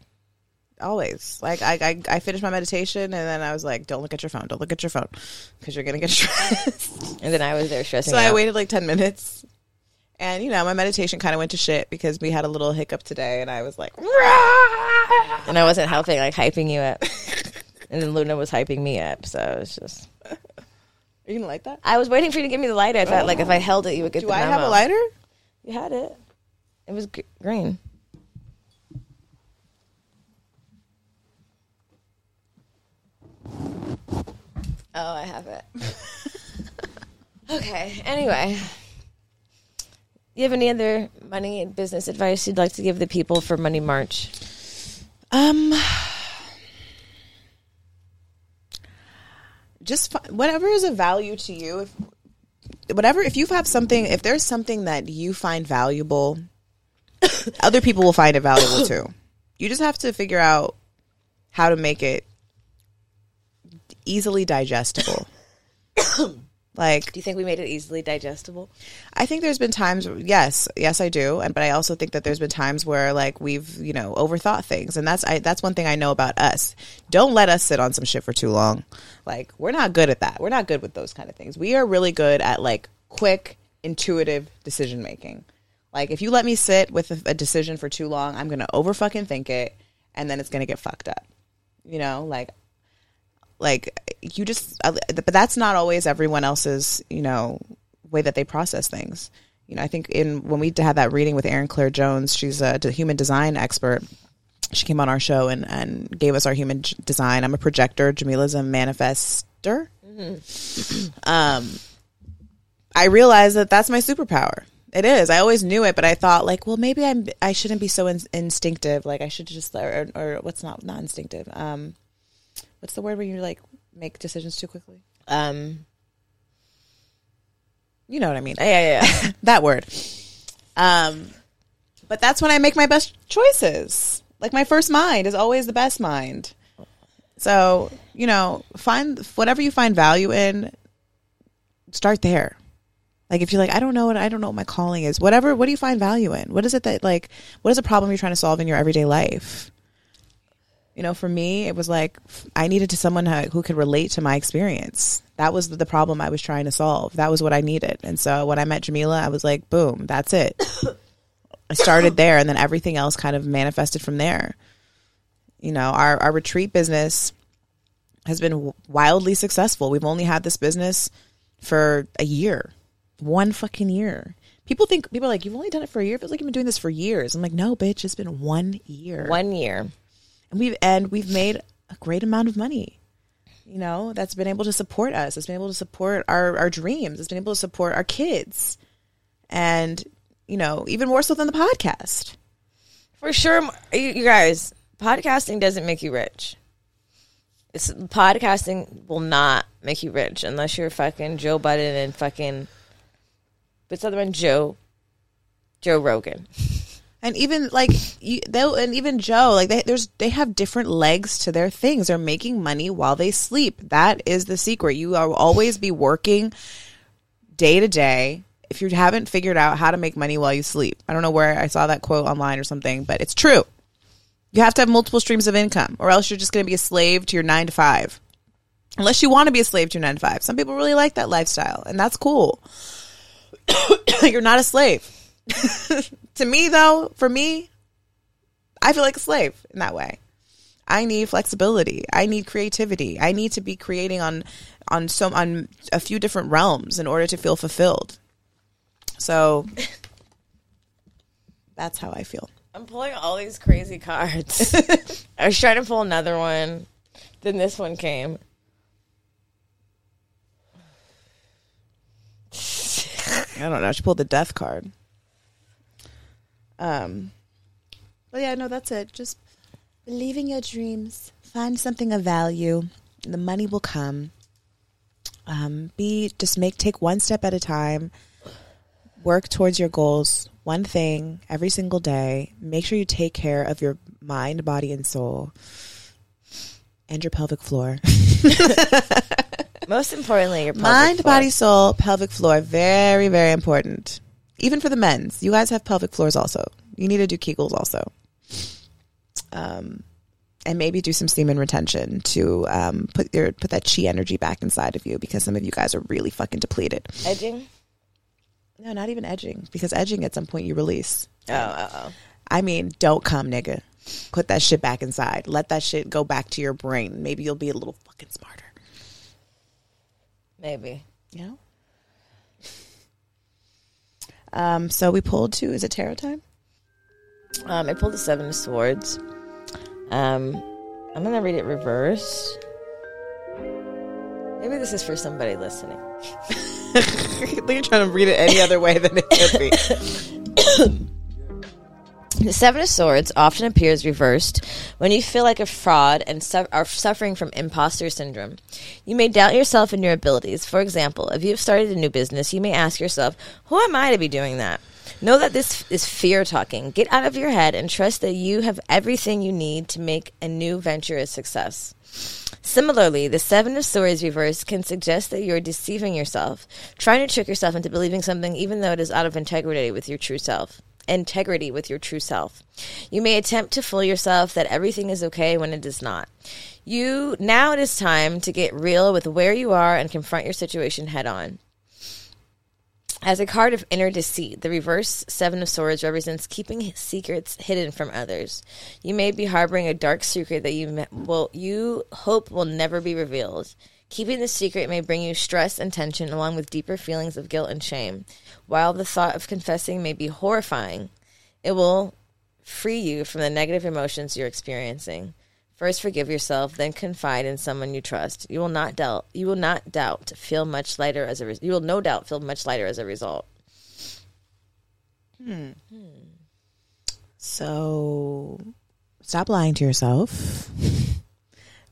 always. Like I, I, I finished my meditation and then I was like, "Don't look at your phone. Don't look at your phone, because you're gonna get stressed." And then I was there stressing so I waited like ten minutes, and you know my meditation kind of went to shit because we had a little hiccup today, and I was like, and I wasn't helping, like hyping you up. and then Luna was hyping me up. So it's just, "Are you gonna light that? I was waiting for you to give me the lighter. I thought, like, if I oh. held it, you would get Do I have a lighter? You had it. It was g- green. Oh, I have it. okay. Anyway, you have any other money and business advice you'd like to give the people for Money March? Um, just whatever is of value to you. If whatever, if you have something, if there's something that you find valuable, other people will find it valuable too. You just have to figure out how to make it easily digestible. Like, Do you think we made it easily digestible? I think there's been times, yes, yes, I do, and but I also think that there's been times where like we've you know overthought things, and that's I, that's one thing I know about us. Don't let us sit on some shit for too long. Like we're not good at that. We're not good with those kind of things. We are really good at like quick, intuitive decision making. Like if you let me sit with a, a decision for too long, I'm gonna over fucking think it, and then it's gonna get fucked up. You know, like like you just uh, but that's not always everyone else's you know way that they process things. You know i think in when we had that reading with erin claire jones she's a human design expert. She came on our show and, and gave us our human design. I'm a projector jamila's a manifester um i realized that that's my superpower. It is. I always knew it but i thought like well maybe i'm i shouldn't be so in- instinctive. Like i should just or, or what's not not instinctive? Um what's the word where you like make decisions too quickly? Um, You know what I mean. yeah, yeah, yeah. that word. Um, but that's when I make my best choices. Like my first mind is always the best mind. So you know, find whatever you find value in. Start there. Like if you're like, I don't know what I don't know what my calling is. Whatever. What do you find value in? What is it that like? What is a problem you're trying to solve in your everyday life? You know, for me, it was like I needed to someone who could relate to my experience. That was the problem I was trying to solve. That was what I needed. And so when I met Jamila, I was like, boom, that's it. I started there, and then everything else kind of manifested from there. You know, our our retreat business has been wildly successful. We've only had this business for a year, one fucking year. People think people are like, you've only done it for a year. It feels like you've been doing this for years. I'm like, no, bitch, it's been one year One year. And we've and we've made a great amount of money you know that's been able to support us it's been able to support our our dreams it's been able to support our kids and you know even more so than the podcast For sure, you, guys, podcasting doesn't make you rich. It's podcasting will not make you rich unless you're fucking Joe Budden and fucking the other one? Joe Joe Rogan. and even like you they'll and even joe like they there's they have different legs to their things. They're making money while they sleep. That is the secret. You will always be working day to day. If you haven't figured out how to make money while you sleep i don't know where i saw that quote online or something but it's true. You have to have multiple streams of income or else you're just going to be a slave to your nine to five. Unless you want to be a slave to your nine to five. Some people really like that lifestyle and that's cool. You're not a slave to me though for me i feel like a slave in that way. I need flexibility. I need creativity. I need to be creating on on some on a few different realms in order to feel fulfilled. So that's how i feel. I'm pulling all these crazy cards. I was trying to pull another one. Then this one came. i don't know. She pulled the death card um but yeah no that's it. Just believe in your dreams. Find something of value. The money will come. Um, be just make take one step at a time. Work towards your goals. One thing every single day. Make sure you take care of your mind body and soul. And your pelvic floor. Most importantly, your pelvic mind floor. body soul pelvic floor. Very very important even for the men's you guys have pelvic floors also you need to do kegels also um and maybe do some semen retention to um, put your put that chi energy back inside of you because some of you guys are really fucking depleted. edging. No, not even edging because edging at some point you release. Oh, oh, oh. I mean, don't come, nigga. Put that shit back inside. Let that shit go back to your brain. Maybe you'll be a little fucking smarter. maybe. You know. Um. So we pulled two. Is it tarot time? Um, I pulled the Seven of Swords. Um, I'm gonna read it reverse. Maybe this is for somebody listening. I think you're trying to read it any other way than it could be. The Seven of Swords often appears reversed when you feel like a fraud and su- are suffering from imposter syndrome. You may doubt yourself and your abilities. For example, if you have started a new business, you may ask yourself, Who am I to be doing that? Know that this is fear talking. Get out of your head and trust that you have everything you need to make a new venture a success. Similarly, the Seven of Swords reverse can suggest that you're deceiving yourself, trying to trick yourself into believing something even though it is out of integrity with your true self. Integrity with your true self. You may attempt to fool yourself that everything is okay when it is not. You now it is time to get real with where you are and confront your situation head on. As a card of inner deceit, the reverse Seven of Swords represents keeping secrets hidden from others. You may be harboring a dark secret that you will you hope will never be revealed. Keeping the secret may bring you stress and tension along with deeper feelings of guilt and shame. While the thought of confessing may be horrifying, it will free you from the negative emotions you're experiencing. First forgive yourself, then confide in someone you trust. You will not doubt. You will not doubt. Feel much lighter as a. Re- you will no doubt feel much lighter as a result. Hmm. So, stop lying to yourself.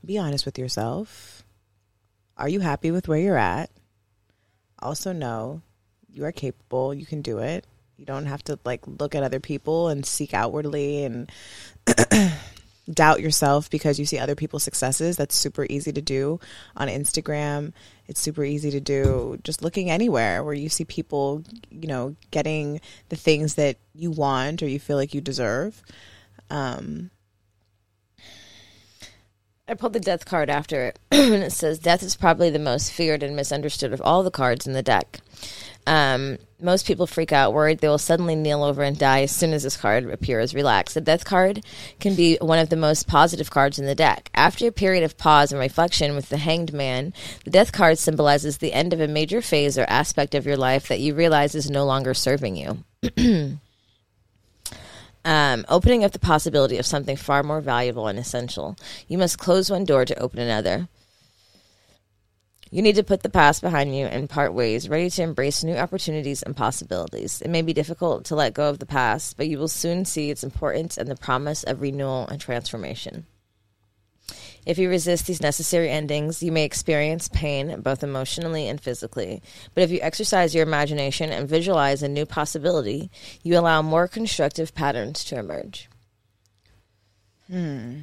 Be honest with yourself. Are you happy with where you're at? Also, know you are capable. You can do it. You don't have to like look at other people and seek outwardly and doubt yourself because you see other people's successes. That's super easy to do on Instagram. It's super easy to do just looking anywhere where you see people, you know, getting the things that you want or you feel like you deserve. Um, I pulled the death card after it, and it says death is probably the most feared and misunderstood of all the cards in the deck. Um, most people freak out, worried they will suddenly kneel over and die as soon as this card appears. Relax. The death card can be one of the most positive cards in the deck. After a period of pause and reflection with the hanged man, the death card symbolizes the end of a major phase or aspect of your life that you realize is no longer serving you. um, opening up the possibility of something far more valuable and essential. You must close one door to open another. You need to put the past behind you and part ways, ready to embrace new opportunities and possibilities. It may be difficult to let go of the past, but you will soon see its importance and the promise of renewal and transformation. If you resist these necessary endings, you may experience pain both emotionally and physically. But if you exercise your imagination and visualize a new possibility, you allow more constructive patterns to emerge. hmm.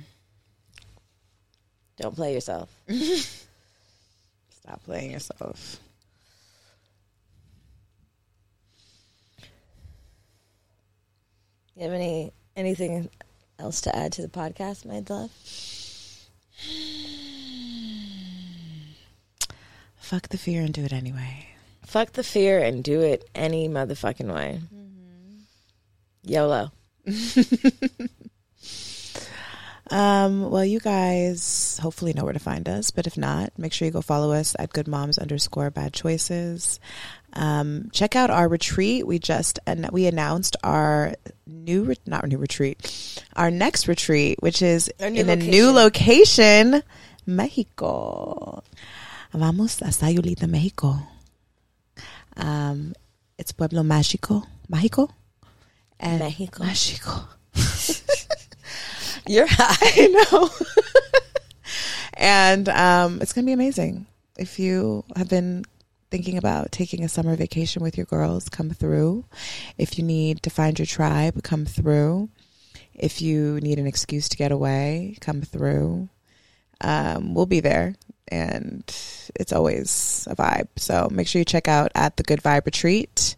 Don't play yourself. Stop playing yourself. You have any anything else to add to the podcast, my love? Fuck the fear and do it anyway. Fuck the fear and do it any motherfucking way. YOLO. Um, well, you guys hopefully know where to find us, but if not, make sure you go follow us at good moms underscore bad choices. Um, check out our retreat. We just and we announced our new re- not new retreat, our next retreat, which is in a new location, Mexico. Vamos a Sayulita, Mexico. Um, it's Pueblo Mágico, Mágico, and Mexico. Mágico. You're high. I know. and um, it's going to be amazing. If you have been thinking about taking a summer vacation with your girls, come through. If you need to find your tribe, come through. If you need an excuse to get away, come through. Um, we'll be there. And it's always a vibe. So make sure you check out at the Good Vibe Retreat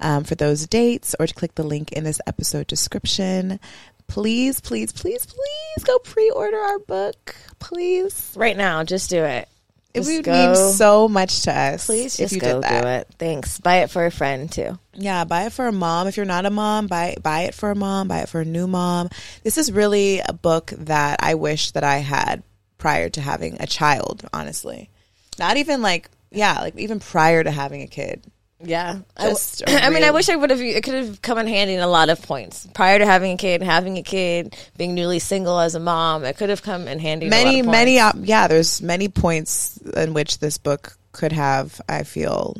um, for those dates or to click the link in this episode description please, please, please, please go pre-order our book, please. Right now, just do it. It would go- mean so much to us Please if you go did that. do it. Thanks. Buy it for a friend too. Yeah, buy it for a mom. If you're not a mom, buy buy it for a mom. Buy it for a new mom. This is really a book that I wish that I had prior to having a child. Honestly, not even like yeah, like even prior to having a kid. Yeah. I, Just w- a I mean, I wish I would have, it could have come in handy in a lot of points. Prior to having a kid, having a kid, being newly single as a mom, it could have come in handy. in a lot many of many op- yeah there's many points in which this book could have i feel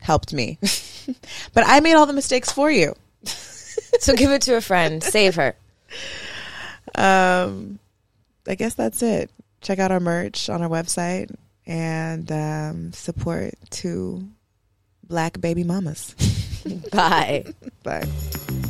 helped me but i made all the mistakes for you so give it to a friend. Save her. um i guess that's it check out our merch on our website and um, support two black baby mamas Bye. Bye.